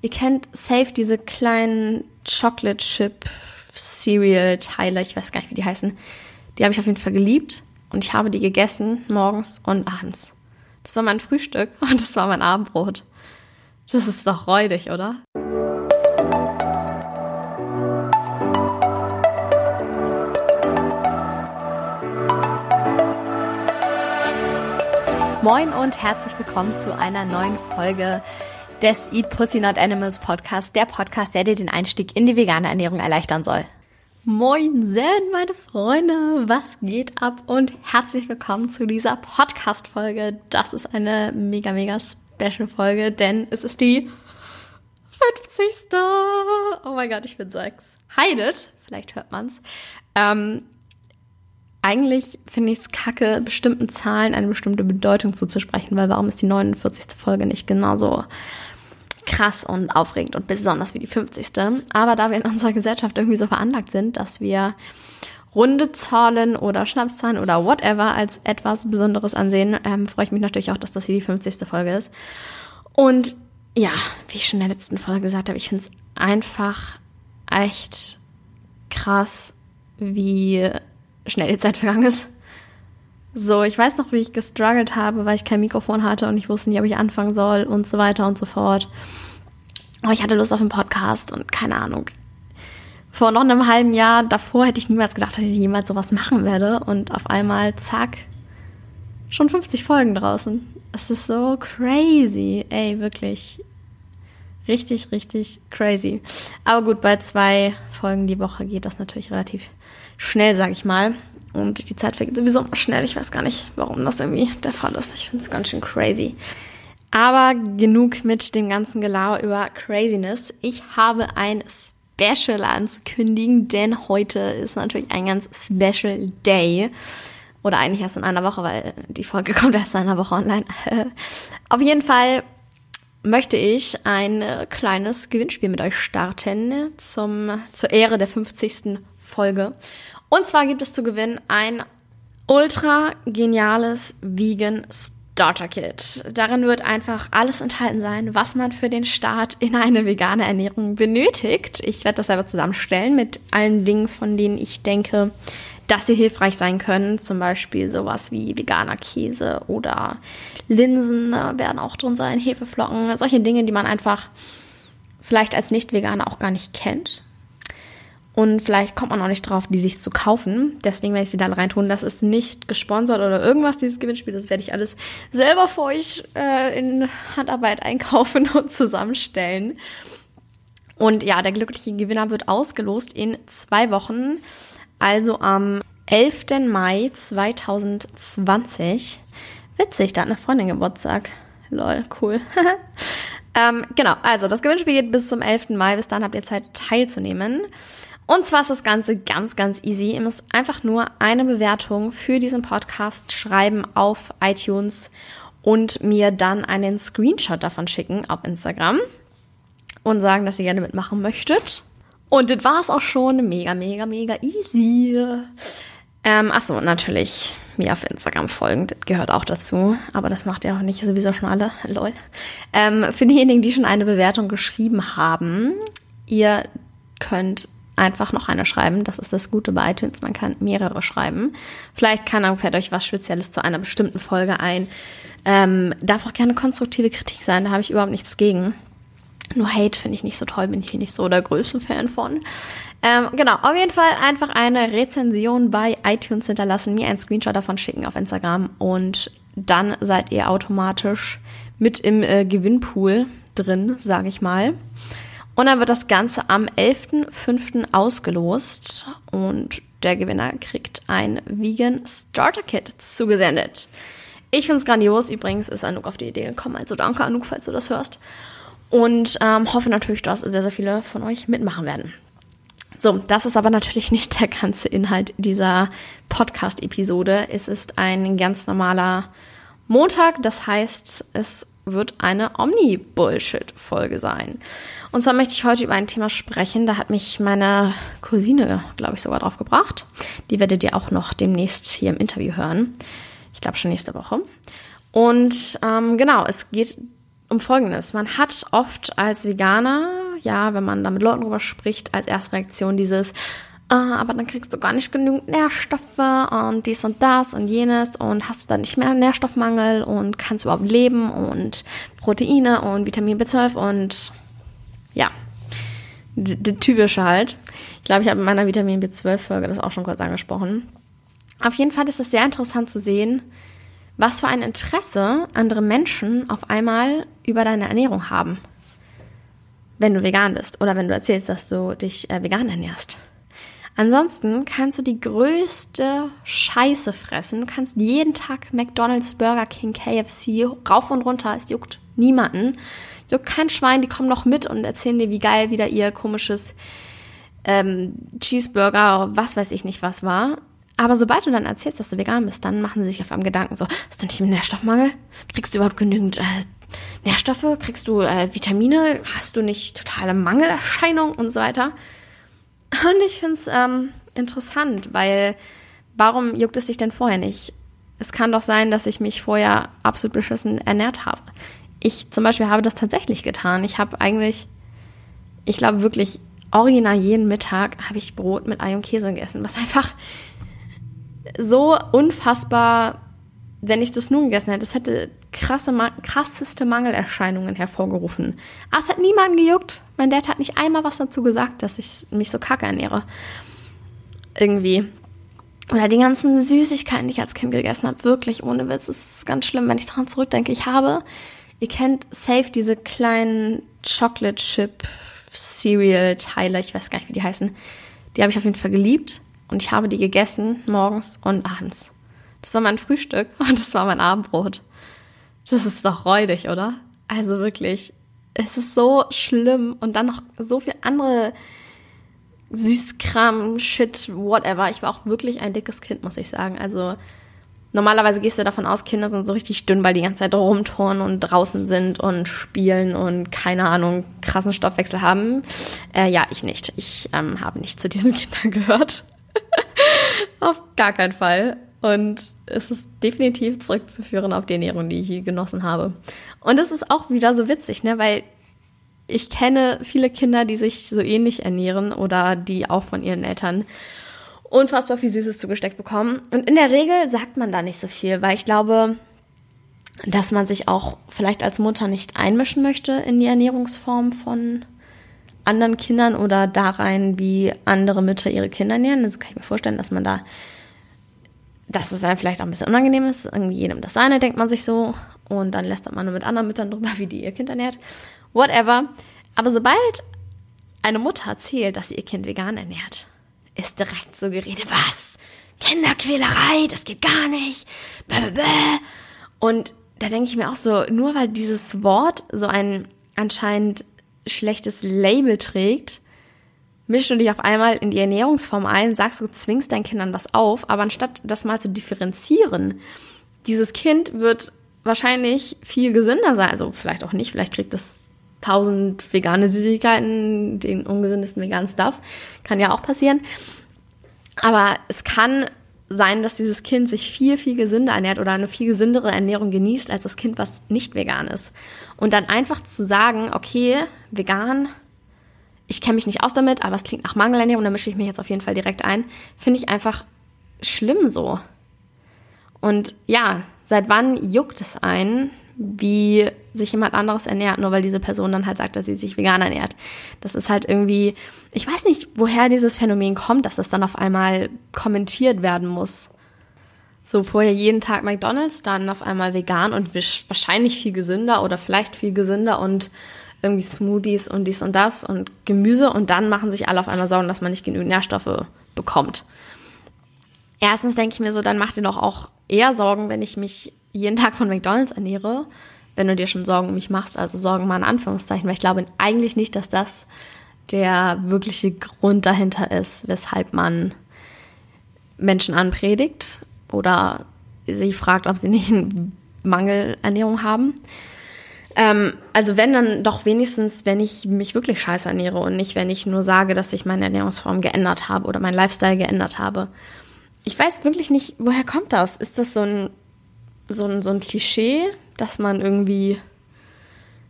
Ihr kennt safe diese kleinen Chocolate Chip Cereal Teile, ich weiß gar nicht, wie die heißen. Die habe ich auf jeden Fall geliebt und ich habe die gegessen morgens und abends. Das war mein Frühstück und das war mein Abendbrot. Das ist doch räudig, oder? Moin und herzlich willkommen zu einer neuen Folge des Eat Pussy Not Animals Podcast, der Podcast, der dir den Einstieg in die vegane Ernährung erleichtern soll. Moinsen, meine Freunde, was geht ab und herzlich willkommen zu dieser Podcast-Folge. Das ist eine mega, mega Special-Folge, denn es ist die 50. Oh mein Gott, ich bin so excited. Vielleicht hört man's. Ähm, eigentlich finde ich es kacke, bestimmten Zahlen eine bestimmte Bedeutung zuzusprechen, weil warum ist die 49. Folge nicht genauso krass und aufregend und besonders wie die 50. Aber da wir in unserer Gesellschaft irgendwie so veranlagt sind, dass wir runde Zahlen oder Schnapszahlen oder whatever als etwas Besonderes ansehen, ähm, freue ich mich natürlich auch, dass das hier die 50. Folge ist. Und ja, wie ich schon in der letzten Folge gesagt habe, ich finde es einfach echt krass, wie schnell die Zeit vergangen ist. So, ich weiß noch, wie ich gestruggelt habe, weil ich kein Mikrofon hatte und ich wusste nicht, ob ich anfangen soll und so weiter und so fort. Aber ich hatte Lust auf einen Podcast und keine Ahnung. Vor noch einem halben Jahr davor hätte ich niemals gedacht, dass ich jemals sowas machen werde. Und auf einmal, zack, schon 50 Folgen draußen. Es ist so crazy. Ey, wirklich. Richtig, richtig crazy. Aber gut, bei zwei Folgen die Woche geht das natürlich relativ schnell, sag ich mal. Und die Zeit vergeht sowieso immer schnell. Ich weiß gar nicht, warum das irgendwie der Fall ist. Ich finde es ganz schön crazy. Aber genug mit dem ganzen Gelauer über Craziness. Ich habe ein Special anzukündigen, denn heute ist natürlich ein ganz Special Day. Oder eigentlich erst in einer Woche, weil die Folge kommt erst in einer Woche online. Auf jeden Fall möchte ich ein kleines Gewinnspiel mit euch starten zum, zur Ehre der 50. Folge. Und zwar gibt es zu gewinnen ein ultra geniales Vegan Starter Kit. Darin wird einfach alles enthalten sein, was man für den Start in eine vegane Ernährung benötigt. Ich werde das selber zusammenstellen mit allen Dingen, von denen ich denke, dass sie hilfreich sein können. Zum Beispiel sowas wie veganer Käse oder Linsen werden auch drin sein, Hefeflocken, solche Dinge, die man einfach vielleicht als Nicht-Veganer auch gar nicht kennt. Und vielleicht kommt man auch nicht drauf, die sich zu kaufen. Deswegen werde ich sie dann reintun. Das ist nicht gesponsert oder irgendwas, dieses Gewinnspiel. Das werde ich alles selber für euch äh, in Handarbeit einkaufen und zusammenstellen. Und ja, der glückliche Gewinner wird ausgelost in zwei Wochen. Also am 11. Mai 2020. Witzig, da hat eine Freundin Geburtstag. Lol, cool. ähm, genau, also das Gewinnspiel geht bis zum 11. Mai. Bis dann habt ihr Zeit teilzunehmen. Und zwar ist das Ganze ganz, ganz easy. Ihr müsst einfach nur eine Bewertung für diesen Podcast schreiben auf iTunes und mir dann einen Screenshot davon schicken auf Instagram und sagen, dass ihr gerne mitmachen möchtet. Und das war es auch schon. Mega, mega, mega easy. Ähm, achso, natürlich mir auf Instagram folgen, das gehört auch dazu. Aber das macht ja auch nicht sowieso schon alle. Lol. Ähm, für diejenigen, die schon eine Bewertung geschrieben haben, ihr könnt einfach noch eine schreiben. Das ist das Gute bei iTunes. Man kann mehrere schreiben. Vielleicht kann dann fällt euch was Spezielles zu einer bestimmten Folge ein. Ähm, darf auch gerne konstruktive Kritik sein. Da habe ich überhaupt nichts gegen. Nur Hate finde ich nicht so toll, bin ich nicht so der größte Fan von. Ähm, genau, auf jeden Fall einfach eine Rezension bei iTunes hinterlassen, mir einen Screenshot davon schicken auf Instagram und dann seid ihr automatisch mit im äh, Gewinnpool drin, sage ich mal. Und dann wird das Ganze am 11.05. ausgelost und der Gewinner kriegt ein Vegan Starter Kit zugesendet. Ich finde es grandios. Übrigens ist Anouk auf die Idee gekommen. Also danke, Anouk, falls du das hörst. Und ähm, hoffe natürlich, dass sehr, sehr viele von euch mitmachen werden. So, das ist aber natürlich nicht der ganze Inhalt dieser Podcast-Episode. Es ist ein ganz normaler Montag. Das heißt, es wird eine Omni-Bullshit-Folge sein. Und zwar möchte ich heute über ein Thema sprechen, da hat mich meine Cousine, glaube ich, sogar drauf gebracht. Die werdet ihr auch noch demnächst hier im Interview hören. Ich glaube schon nächste Woche. Und ähm, genau, es geht um Folgendes. Man hat oft als Veganer, ja, wenn man da mit Leuten drüber spricht, als erste Reaktion dieses, aber dann kriegst du gar nicht genügend Nährstoffe und dies und das und jenes und hast du dann nicht mehr Nährstoffmangel und kannst überhaupt leben und Proteine und Vitamin B12 und ja, die typische halt. Ich glaube, ich habe in meiner Vitamin B12-Folge das auch schon kurz angesprochen. Auf jeden Fall ist es sehr interessant zu sehen, was für ein Interesse andere Menschen auf einmal über deine Ernährung haben. Wenn du vegan bist oder wenn du erzählst, dass du dich äh, vegan ernährst. Ansonsten kannst du die größte Scheiße fressen. Du kannst jeden Tag McDonald's, Burger King, KFC rauf und runter. Es juckt niemanden. Juckt kein Schwein. Die kommen noch mit und erzählen dir, wie geil wieder ihr komisches ähm, Cheeseburger, was weiß ich nicht was war. Aber sobald du dann erzählst, dass du vegan bist, dann machen sie sich auf einmal Gedanken so, hast du nicht einen Nährstoffmangel? Kriegst du überhaupt genügend äh, Nährstoffe? Kriegst du äh, Vitamine? Hast du nicht totale Mangelerscheinung und so weiter? Und ich finde es ähm, interessant, weil warum juckt es dich denn vorher nicht? Es kann doch sein, dass ich mich vorher absolut beschissen ernährt habe. Ich zum Beispiel habe das tatsächlich getan. Ich habe eigentlich, ich glaube wirklich, original jeden Mittag habe ich Brot mit Ei und Käse gegessen, was einfach so unfassbar, wenn ich das nun gegessen hätte, es hätte krasse, krasseste Mangelerscheinungen hervorgerufen. Aber es hat niemanden gejuckt. Mein Dad hat nicht einmal was dazu gesagt, dass ich mich so kacke ernähre. Irgendwie. Oder die ganzen Süßigkeiten, die ich als Kind gegessen habe, wirklich ohne Witz, ist ganz schlimm, wenn ich daran zurückdenke. Ich habe, ihr kennt safe diese kleinen Chocolate Chip Cereal Teile, ich weiß gar nicht, wie die heißen. Die habe ich auf jeden Fall geliebt. Und ich habe die gegessen morgens und abends. Das war mein Frühstück und das war mein Abendbrot. Das ist doch räudig, oder? Also wirklich, es ist so schlimm und dann noch so viel andere Süßkram, Shit, whatever. Ich war auch wirklich ein dickes Kind, muss ich sagen. Also normalerweise gehst du davon aus, Kinder sind so richtig dünn, weil die ganze Zeit rumtouren und draußen sind und spielen und keine Ahnung, krassen Stoffwechsel haben. Äh, ja, ich nicht. Ich ähm, habe nicht zu diesen Kindern gehört. auf gar keinen Fall. Und es ist definitiv zurückzuführen auf die Ernährung, die ich hier genossen habe. Und es ist auch wieder so witzig, ne, weil ich kenne viele Kinder, die sich so ähnlich ernähren oder die auch von ihren Eltern unfassbar viel Süßes zugesteckt bekommen. Und in der Regel sagt man da nicht so viel, weil ich glaube, dass man sich auch vielleicht als Mutter nicht einmischen möchte in die Ernährungsform von anderen Kindern oder da rein, wie andere Mütter ihre Kinder ernähren. Also kann ich mir vorstellen, dass man da, dass es einem vielleicht auch ein bisschen unangenehm ist. Irgendwie jedem das seine, denkt man sich so. Und dann lässt man nur mit anderen Müttern drüber, wie die ihr Kind ernährt. Whatever. Aber sobald eine Mutter erzählt, dass sie ihr Kind vegan ernährt, ist direkt so geredet, was? Kinderquälerei, das geht gar nicht. Bäh, bäh. Und da denke ich mir auch so, nur weil dieses Wort so ein anscheinend schlechtes Label trägt, mischst du dich auf einmal in die Ernährungsform ein, sagst du, zwingst deinen Kindern was auf, aber anstatt das mal zu differenzieren, dieses Kind wird wahrscheinlich viel gesünder sein, also vielleicht auch nicht, vielleicht kriegt es tausend vegane Süßigkeiten, den ungesündesten veganen Stuff, kann ja auch passieren. Aber es kann sein, dass dieses Kind sich viel, viel gesünder ernährt oder eine viel gesündere Ernährung genießt als das Kind, was nicht vegan ist. Und dann einfach zu sagen, okay, vegan, ich kenne mich nicht aus damit, aber es klingt nach Mangelernährung, da mische ich mich jetzt auf jeden Fall direkt ein, finde ich einfach schlimm so. Und ja, seit wann juckt es einen, wie sich jemand anderes ernährt, nur weil diese Person dann halt sagt, dass sie sich vegan ernährt. Das ist halt irgendwie, ich weiß nicht, woher dieses Phänomen kommt, dass das dann auf einmal kommentiert werden muss. So vorher jeden Tag McDonald's, dann auf einmal vegan und wahrscheinlich viel gesünder oder vielleicht viel gesünder und irgendwie Smoothies und dies und das und Gemüse und dann machen sich alle auf einmal Sorgen, dass man nicht genügend Nährstoffe bekommt. Erstens denke ich mir so, dann macht ihr doch auch eher Sorgen, wenn ich mich jeden Tag von McDonald's ernähre, wenn du dir schon Sorgen um mich machst, also Sorgen mal in Anführungszeichen, weil ich glaube eigentlich nicht, dass das der wirkliche Grund dahinter ist, weshalb man Menschen anpredigt oder sie fragt, ob sie nicht eine Mangelernährung haben. Ähm, also wenn dann doch wenigstens, wenn ich mich wirklich scheiße ernähre und nicht, wenn ich nur sage, dass ich meine Ernährungsform geändert habe oder mein Lifestyle geändert habe. Ich weiß wirklich nicht, woher kommt das? Ist das so ein so ein, so ein Klischee, dass man irgendwie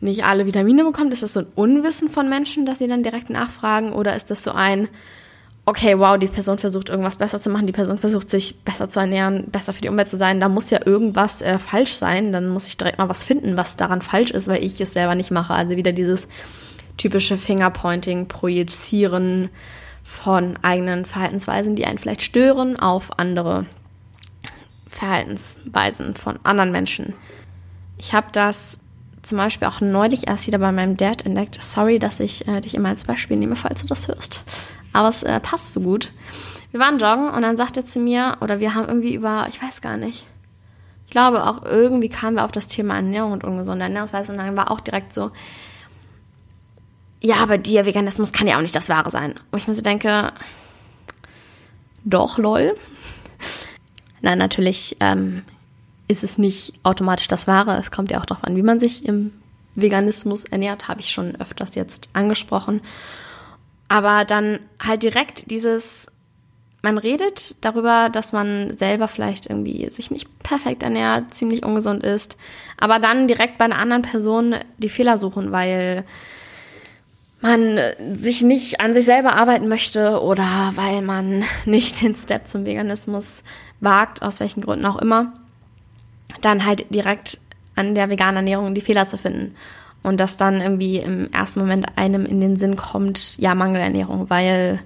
nicht alle Vitamine bekommt? Ist das so ein Unwissen von Menschen, dass sie dann direkt nachfragen? Oder ist das so ein, okay, wow, die Person versucht irgendwas besser zu machen, die Person versucht sich besser zu ernähren, besser für die Umwelt zu sein, da muss ja irgendwas äh, falsch sein, dann muss ich direkt mal was finden, was daran falsch ist, weil ich es selber nicht mache. Also wieder dieses typische Fingerpointing, Projizieren von eigenen Verhaltensweisen, die einen vielleicht stören, auf andere Verhaltensweisen von anderen Menschen. Ich habe das zum Beispiel auch neulich erst wieder bei meinem Dad entdeckt. Sorry, dass ich äh, dich immer als Beispiel nehme, falls du das hörst. Aber es äh, passt so gut. Wir waren joggen und dann sagt er zu mir, oder wir haben irgendwie über, ich weiß gar nicht, ich glaube auch irgendwie kamen wir auf das Thema Ernährung und ungesunde Ernährungsweise und dann war auch direkt so, ja, aber dir Veganismus kann ja auch nicht das Wahre sein. Und ich mir so denke, doch, lol. Nein, natürlich ähm, ist es nicht automatisch das Wahre. Es kommt ja auch darauf an, wie man sich im Veganismus ernährt, habe ich schon öfters jetzt angesprochen. Aber dann halt direkt dieses, man redet darüber, dass man selber vielleicht irgendwie sich nicht perfekt ernährt, ziemlich ungesund ist, aber dann direkt bei einer anderen Person die Fehler suchen, weil man sich nicht an sich selber arbeiten möchte oder weil man nicht den Step zum Veganismus wagt, aus welchen Gründen auch immer dann halt direkt an der veganen Ernährung die Fehler zu finden. Und dass dann irgendwie im ersten Moment einem in den Sinn kommt, ja, Mangelernährung, weil,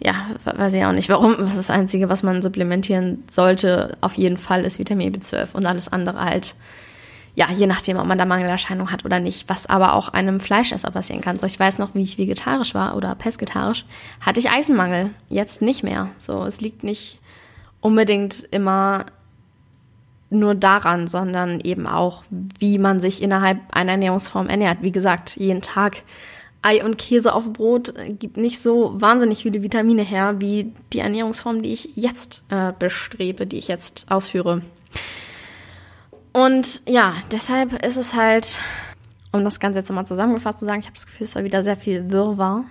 ja, weiß ich auch nicht warum. Das, Einzige, was man supplementieren sollte, auf jeden Fall ist Vitamin B12 und alles andere halt, ja, je nachdem, ob man da Mangelerscheinung hat oder nicht, was aber auch einem Fleischesser passieren kann. So, ich weiß noch, wie ich vegetarisch war oder pesketarisch, hatte ich Eisenmangel. Jetzt nicht mehr. So, es liegt nicht unbedingt immer nur daran, sondern eben auch, wie man sich innerhalb einer Ernährungsform ernährt. Wie gesagt, jeden Tag Ei und Käse auf Brot gibt nicht so wahnsinnig viele Vitamine her, wie die Ernährungsform, die ich jetzt äh, bestrebe, die ich jetzt ausführe. Und ja, deshalb ist es halt, um das Ganze jetzt mal zusammengefasst zu sagen, ich habe das Gefühl, es war wieder sehr viel Wirrwarr.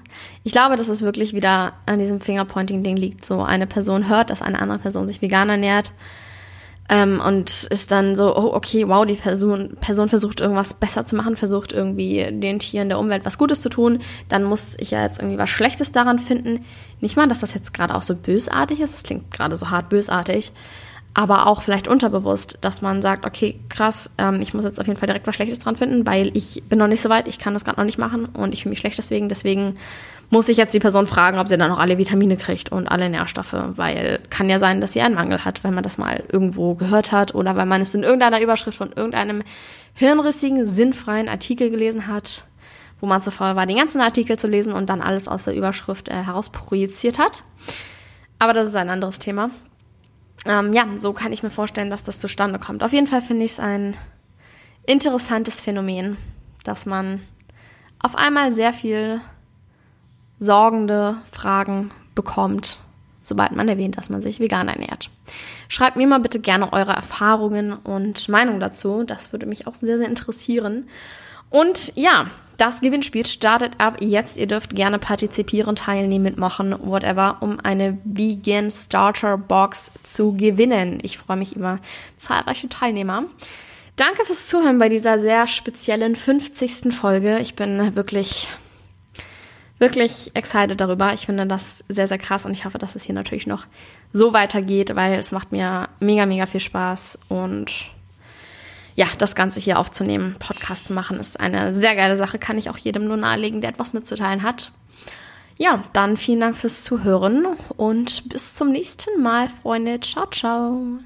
Ich glaube, dass es wirklich wieder an diesem Fingerpointing-Ding liegt. So eine Person hört, dass eine andere Person sich vegan ernährt ähm, und ist dann so, oh, okay, wow, die Person, Person versucht irgendwas besser zu machen, versucht irgendwie den Tieren der Umwelt was Gutes zu tun, dann muss ich ja jetzt irgendwie was Schlechtes daran finden. Nicht mal, dass das jetzt gerade auch so bösartig ist, das klingt gerade so hart bösartig, aber auch vielleicht unterbewusst, dass man sagt, okay, krass, ähm, ich muss jetzt auf jeden Fall direkt was Schlechtes dran finden, weil ich bin noch nicht so weit, ich kann das gerade noch nicht machen und ich fühle mich schlecht deswegen, deswegen muss ich jetzt die Person fragen, ob sie dann noch alle Vitamine kriegt und alle Nährstoffe, weil kann ja sein, dass sie einen Mangel hat, wenn man das mal irgendwo gehört hat oder weil man es in irgendeiner Überschrift von irgendeinem hirnrissigen, sinnfreien Artikel gelesen hat, wo man zuvor war, den ganzen Artikel zu lesen und dann alles aus der Überschrift äh, herausprojiziert hat. Aber das ist ein anderes Thema. Ähm, ja, so kann ich mir vorstellen, dass das zustande kommt. Auf jeden Fall finde ich es ein interessantes Phänomen, dass man auf einmal sehr viel sorgende Fragen bekommt, sobald man erwähnt, dass man sich vegan ernährt. Schreibt mir mal bitte gerne eure Erfahrungen und Meinung dazu. Das würde mich auch sehr, sehr interessieren. Und ja, das Gewinnspiel startet ab jetzt. Ihr dürft gerne partizipieren, teilnehmen, mitmachen, whatever, um eine Vegan Starter Box zu gewinnen. Ich freue mich über zahlreiche Teilnehmer. Danke fürs Zuhören bei dieser sehr speziellen 50. Folge. Ich bin wirklich wirklich excited darüber. Ich finde das sehr, sehr krass und ich hoffe, dass es hier natürlich noch so weitergeht, weil es macht mir mega, mega viel Spaß und ja, das Ganze hier aufzunehmen, Podcast zu machen, ist eine sehr geile Sache, kann ich auch jedem nur nahelegen, der etwas mitzuteilen hat. Ja, dann vielen Dank fürs Zuhören und bis zum nächsten Mal, Freunde. Ciao, ciao.